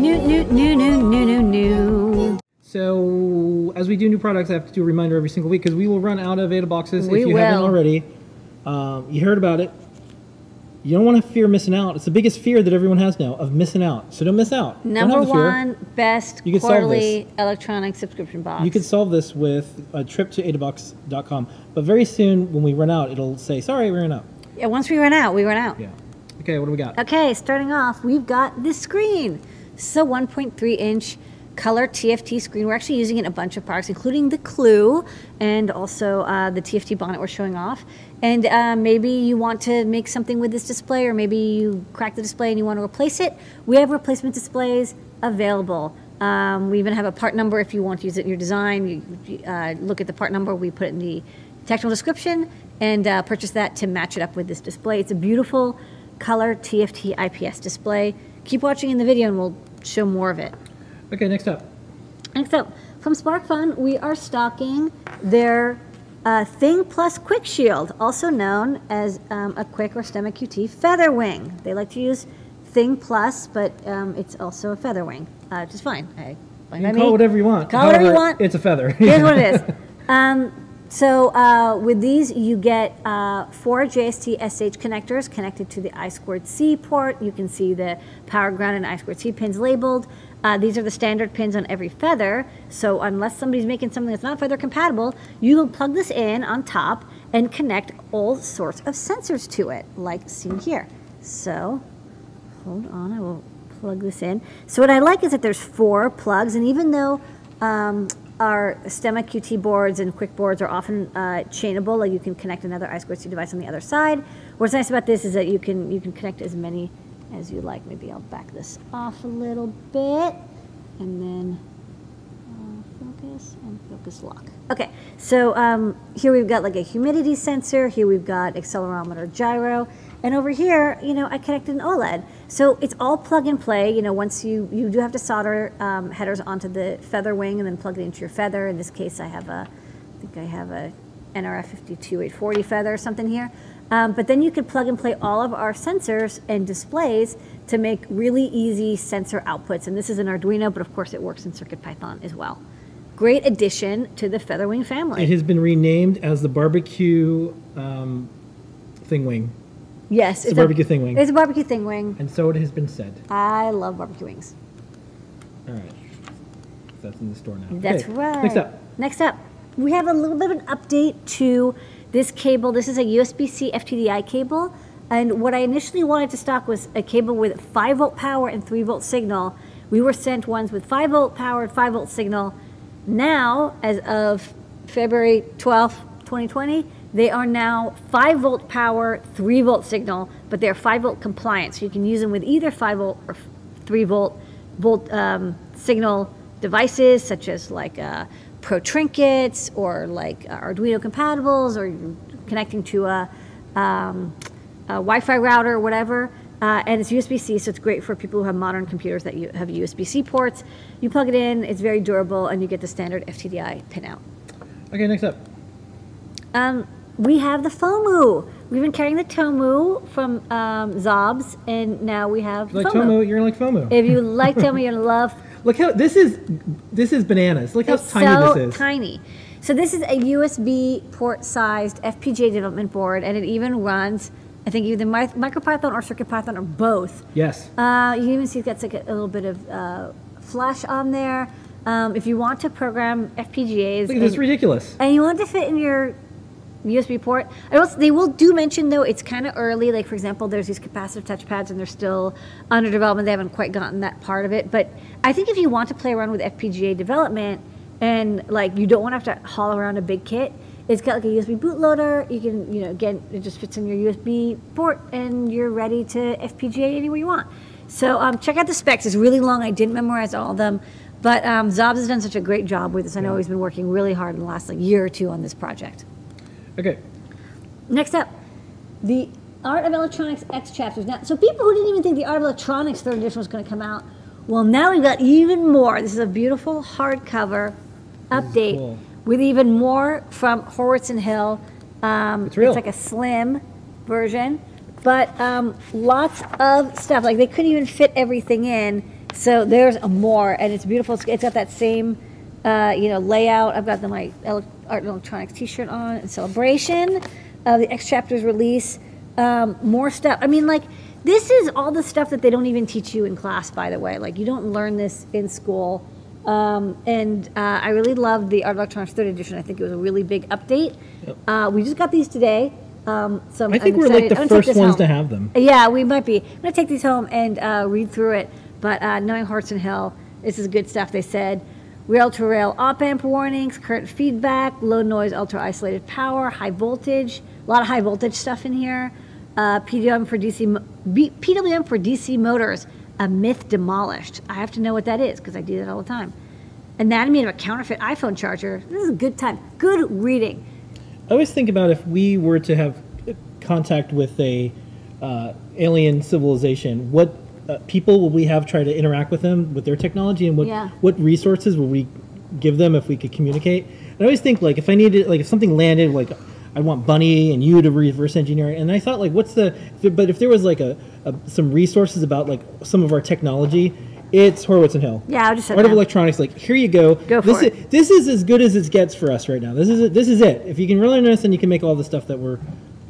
New, new, new, new, new, new, new. So as we do new products, I have to do a reminder every single week because we will run out of Ada boxes We if you haven't already. Um, you heard about it. You don't want to fear missing out. It's the biggest fear that everyone has now of missing out. So don't miss out. Number have the fear. one best You quarterly electronic subscription box. You could solve this with a trip to adabox.com. But very soon, when we run out, it'll say, sorry, we ran out. yeah, once we run out, we run out. Yeah. Okay, what do we got? Okay, starting off, we've got this screen. This is a 1.3 inch color TFT screen. We're actually using it in a bunch of products, including the Clue and also uh, the TFT bonnet we're showing off. And uh, maybe you want to make something with this display, or maybe you crack the display and you want to replace it. We have replacement displays available. Um, we even have a part number if you want to use it in your design. You, uh, look at the part number, we put it in the technical description, and uh, purchase that to match it up with this display. It's a beautiful color TFT IPS display. Keep watching in the video and we'll show more of it. Okay, next up. Next up, from SparkFun, we are stocking their uh, Thing Plus Qwiic Shield, also known as um, a Qwiic or Stemma QT Feather Wing. They like to use Thing Plus, but um, it's also a feather wing, uh, which is fine. I, You call whatever you want. Call it whatever you want. It's a feather. Here's what it is. Um, so uh, with these, you get uh, four JST SH connectors connected to the I squared C port. You can see the power ground and I squared C pins labeled. Uh, these are the standard pins on every feather. So unless somebody's making something that's not feather compatible, you will plug this in on top and connect all sorts of sensors to it, like seen here. So hold on, I will plug this in. So what I like is that there's four plugs, and even though um, our Stemma QT boards and Qwiic boards are often uh, chainable, like you can connect another I2C device on the other side. What's nice about this is that you can you can connect as many as you like. Maybe I'll back this off a little bit, and then uh, focus and focus lock. Okay, so um, here we've got like a humidity sensor. Here we've got accelerometer gyro. And over here, you know, I connected an OLED. So it's all plug and play. You know, once you, you do have to solder um, headers onto the feather wing and then plug it into your feather. In this case, I have a, I think I have a NRF 52840 feather or something here. Um, but then you could plug and play all of our sensors and displays to make really easy sensor outputs. And this is an Arduino, but of course it works in CircuitPython as well. Great addition to the Featherwing family. It has been renamed as the barbecue um, thing wing, yes, it's a barbecue thing wing. It's a barbecue thing wing. and so it has been said. I love barbecue wings. All right. That's in the store now. That's Okay, right. Next up. Next up, we have a little bit of an update to this cable. This is a USB-C FTDI cable. And what I initially wanted to stock was a cable with 5 volt power and 3 volt signal. We were sent ones with 5 volt power and 5 volt signal. Now, as of February 12th, 2020, they are now 5 volt power, 3 volt signal, but they're 5 volt compliant. So you can use them with either 5 volt or 3 volt volt um, signal devices, such as like uh, Pro Trinkets or like uh, Arduino compatibles, or connecting to a, um, a Wi-Fi router or whatever. Uh, and it's USB-C, so it's great for people who have modern computers that you have USB-C ports. You plug it in, it's very durable, and you get the standard FTDI pin out. Okay, next up. Um, we have the FOMU. We've been carrying the Tomu from um, Xobs, and now we have Like FOMU. Tomu, you're like FOMO. If you like Tomu, you're gonna love Look how this is. This is bananas. Look how It's tiny so this is. tiny. So this is a USB port-sized FPGA development board, and it even runs, I think, either mi- MicroPython or CircuitPython or both. Yes. Uh, you can even see it's got like a, a little bit of uh, flash on there. Um, if you want to program FPGAs, Look this. Ridiculous. and you want to fit in your USB port. I also, they will do mention though it's kind of early. Like for example, there's these capacitive touchpads and they're still under development. They haven't quite gotten that part of it. But I think if you want to play around with FPGA development and like you don't want to have to haul around a big kit, it's got like a USB bootloader. You can you know again it just fits in your USB port and you're ready to FPGA anywhere you want. So um, check out the specs. It's really long. I didn't memorize all of them. But um, Xobs has done such a great job with this. I know he's been working really hard in the last like year or two on this project. Okay. Next up, the Art of Electronics X chapters. Now, so people who didn't even think the Art of Electronics third edition was going to come out, well, now we've got even more. This is a beautiful hardcover update cool. with even more from Horowitz and Hill. Um, It's real. like a slim version, but um, lots of stuff. Like they couldn't even fit everything in. So there's a more, and it's beautiful. It's, it's got that same, uh, you know, layout. I've got the my art and electronics T-shirt on in celebration of the X Chapters release. Um, more stuff. I mean, like this is all the stuff that they don't even teach you in class. By the way, like you don't learn this in school. Um, and uh, I really loved the Art Electronics third edition. I think it was a really big update. Yep. Uh, we just got these today. Um, so I'm, I think I'm we're like the I'm gonna take first ones home. to have them. Yeah, we might be. I'm gonna take these home and uh, read through it. But uh, knowing Horton Hell. this is good stuff. They said rail to rail op amp warnings, current feedback, low noise, ultra isolated power, high voltage. A lot of high voltage stuff in here. Uh, PWM for DC PWM for DC motors. A myth demolished. I have to know what that is because I do that all the time. Anatomy of a counterfeit iPhone charger. This is a good time. Good reading. I always think about if we were to have contact with a uh, alien civilization, what uh, people will we have try to interact with them with their technology, and what Yeah. what resources will we give them if we could communicate? And I always think like if I needed like if something landed like I want bunnie and you to reverse engineer it, and I thought like what's the if- but if there was like a, a some resources about like some of our technology. It's Horowitz and Hill. Yeah, I just said Art of. Electronics. Like here you go. Go this for is, it. this is as good as it gets for us right now. This is it. This is it. If you can really on this, then you can make all the stuff that we're,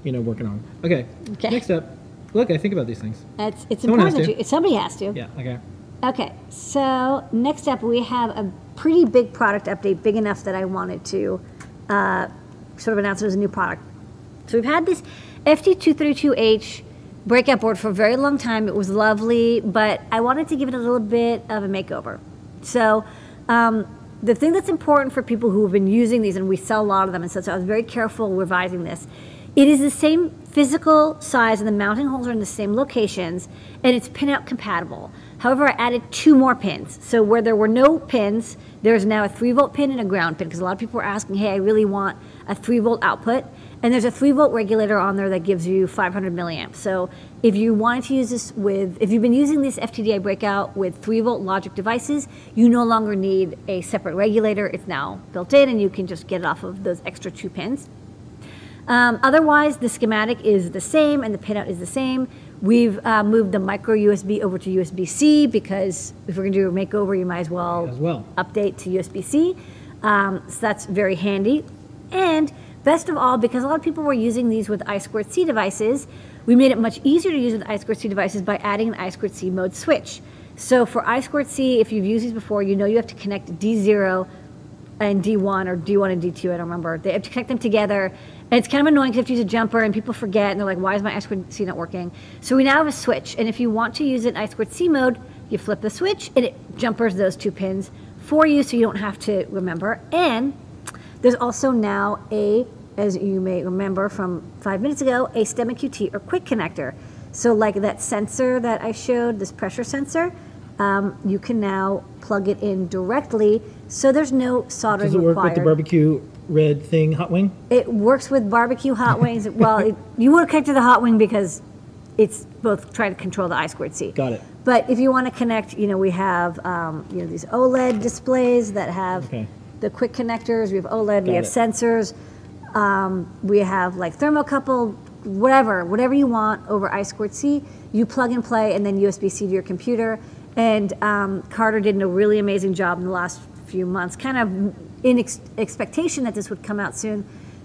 you know, working on. Okay. Okay. Next up, look, I think about these things. It's, it's Someone important that to. you, somebody has to. Yeah. Okay. Okay, so next up, we have a pretty big product update, big enough that I wanted to uh, sort of announce it as a new product. So we've had this FT232H breakout board for a very long time. It was lovely, but I wanted to give it a little bit of a makeover. So um, the thing that's important for people who have been using these, and we sell a lot of them, and so, so I was very careful revising this. It is the same physical size, and the mounting holes are in the same locations, and it's pinout compatible. However, I added two more pins. So where there were no pins, there's now a 3 volt pin and a ground pin, because a lot of people were asking, hey, I really want a 3 volt output. And there's a 3 volt regulator on there that gives you 500 milliamps. So if you wanted to use this with, if you've been using this FTDI breakout with 3 volt logic devices, you no longer need a separate regulator. It's now built in, and you can just get it off of those extra two pins. Um, otherwise, the schematic is the same and the pinout is the same. We've uh, moved the micro USB over to USB C because if we're going to do a makeover, you might as well, As well. update to USB C. Um, so that's very handy. And best of all, because a lot of people were using these with I2C devices, we made it much easier to use with I2C devices by adding an I2C mode switch. So for I2C, if you've used these before, you know you have to connect D0 and D1 or D1 and D2, I don't remember. They have to connect them together. And it's kind of annoying because you have to use a jumper and people forget and they're like, why is my I2C not working? So we now have a switch. And if you want to use it in I2C mode, you flip the switch and it jumpers those two pins for you so you don't have to remember. And there's also now a, as you may remember from five minutes ago, a Stemma QT or Qwiic connector. So like that sensor that I showed, this pressure sensor, um, you can now plug it in directly, so there's no soldering Does it work required. with the barbecue red thing, hot wing? It works with barbecue hot wings. well, it, you would have connected the hot wing because it's both trying to control the I squared C. Got it. But if you want to connect, you know, we have um, you know these OLED displays that have Okay. the Qwiic connectors. We have OLED. we have it. sensors. Um, we have like thermocouple, whatever, whatever you want over I squared C. You plug and play, and then USB C to your computer. And um, Carter did a really amazing job in the last few months, kind of in ex- expectation that this would come out soon.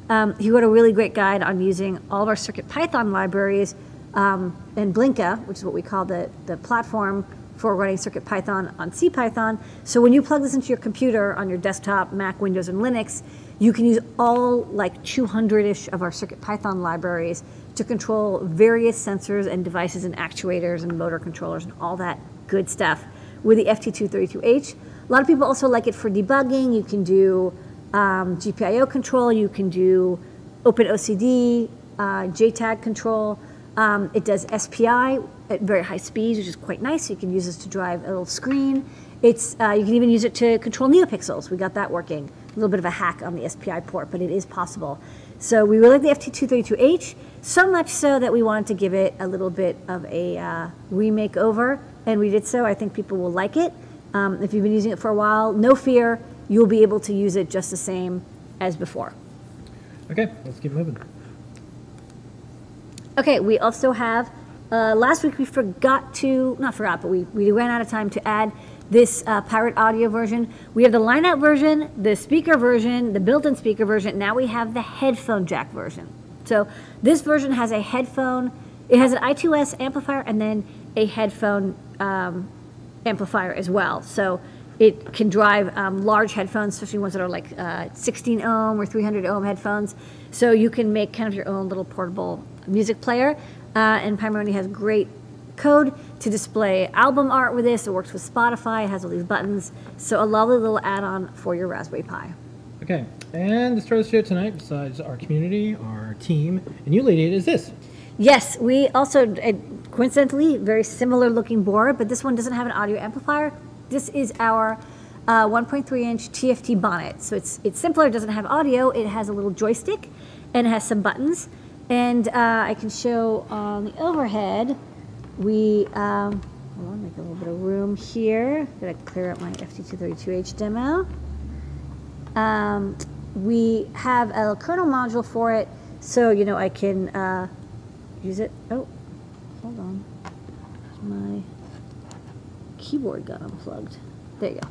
Um, he wrote a really great guide on using all of our Circuit Python libraries um, and Blinka, which is what we call the, the platform for running Circuit Python on CPython. So when you plug this into your computer on your desktop, Mac, Windows, and Linux, you can use all like 200-ish of our Circuit Python libraries to control various sensors and devices and actuators and motor controllers and all that good stuff with the FT232H. A lot of people also like it for debugging. You can do um, GPIO control, you can do OpenOCD, uh, JTAG control. Um, it does SPI at very high speeds, which is quite nice. You can use this to drive a little screen. It's uh, you can even use it to control NeoPixels. We got that working. A little bit of a hack on the SPI port, but it is possible. So we really like the FT232H, so much so that we wanted to give it a little bit of a uh, remake over, and we did so. I think people will like it. Um, if you've been using it for a while, no fear, you'll be able to use it just the same as before. Okay, let's keep moving. Okay, we also have Uh, last week we forgot to, not forgot, but we, we ran out of time to add this uh, Pirate Audio version. We have the line-out version, the speaker version, the built-in speaker version. Now we have the headphone jack version. So this version has a headphone, it has an I2S amplifier and then a headphone um, amplifier as well. So it can drive um, large headphones, especially ones that are like uh, 16 ohm or 300 ohm headphones. So you can make kind of your own little portable music player. Uh, and Pimoroni has great code to display album art with this. It works with Spotify. It has all these buttons. So a lovely little add-on for your Raspberry Pi. Okay, and the star of the show tonight, besides our community, our team, and you, Lady, is this. Yes, we also, uh, coincidentally, very similar looking board, but this one doesn't have an audio amplifier. This is our uh, 1.3 inch TFT bonnet. So it's, it's simpler, it doesn't have audio, it has a little joystick and it has some buttons. And uh, I can show on the overhead, we, um, hold on, make a little bit of room here. Gotta clear up my FT232H demo. Um, we have a kernel module for it, so you know I can uh, use it. Oh, hold on, my keyboard got unplugged. There you go.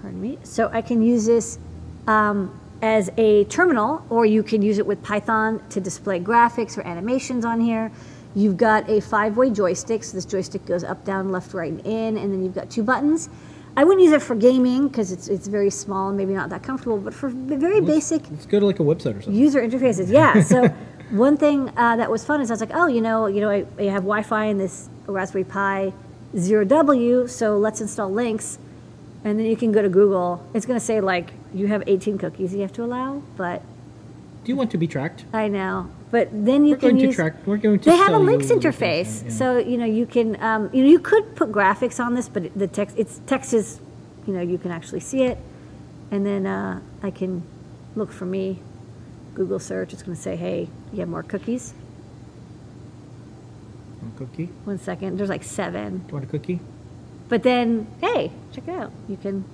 Pardon me. So I can use this um, as a terminal, or you can use it with Python to display graphics or animations on here. You've got a five-way joystick, so this joystick goes up, down, left, right, and in, and then you've got two buttons. I wouldn't use it for gaming because it's, it's very small and maybe not that comfortable, but for very basic Let's go to like a website or something. user interfaces, yeah. So one thing uh, that was fun is I was like, oh, you know, you know, I, I have Wi-Fi in this Raspberry Pi zero W, so let's install links, and then you can go to Google. It's going to say like you have 18 cookies you have to allow, but Do you want to be tracked? I know. But then you We're can going to track. We're going to. They have a links interface, yeah. so you know you can. Um, you know you could put graphics on this, but the text it's text is, you know, you can actually see it, and then uh, I can look for me. Google search. It's going to say, "Hey, you have more cookies." One cookie? One second. There's like seven, Do you want a cookie? but then hey, check it out. You can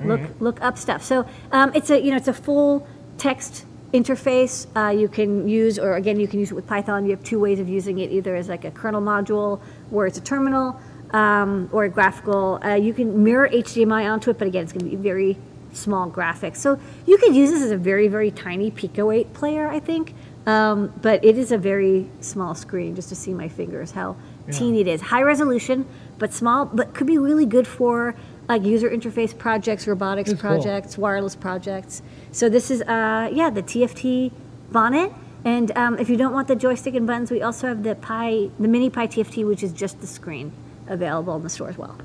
All look right. look up stuff. So um, it's a you know it's a full text interface. Uh, you can use, or again, you can use it with Python. You have two ways of using it: either as like a kernel module, where it's a terminal, um, or a graphical. Uh, you can mirror HDMI onto it, but again, it's going to be very small graphics. So you could use this as a very very tiny Pico 8 player, I think. Um, but it is a very small screen, just to see my fingers how teeny it is. High resolution, but small, but could be really good for like user interface projects, robotics That's cool. projects, wireless projects. So this is, uh, yeah, the TFT bonnet. And um, if you don't want the joystick and buttons, we also have the Pi, the mini Pi TFT, which is just the screen available in the store as well.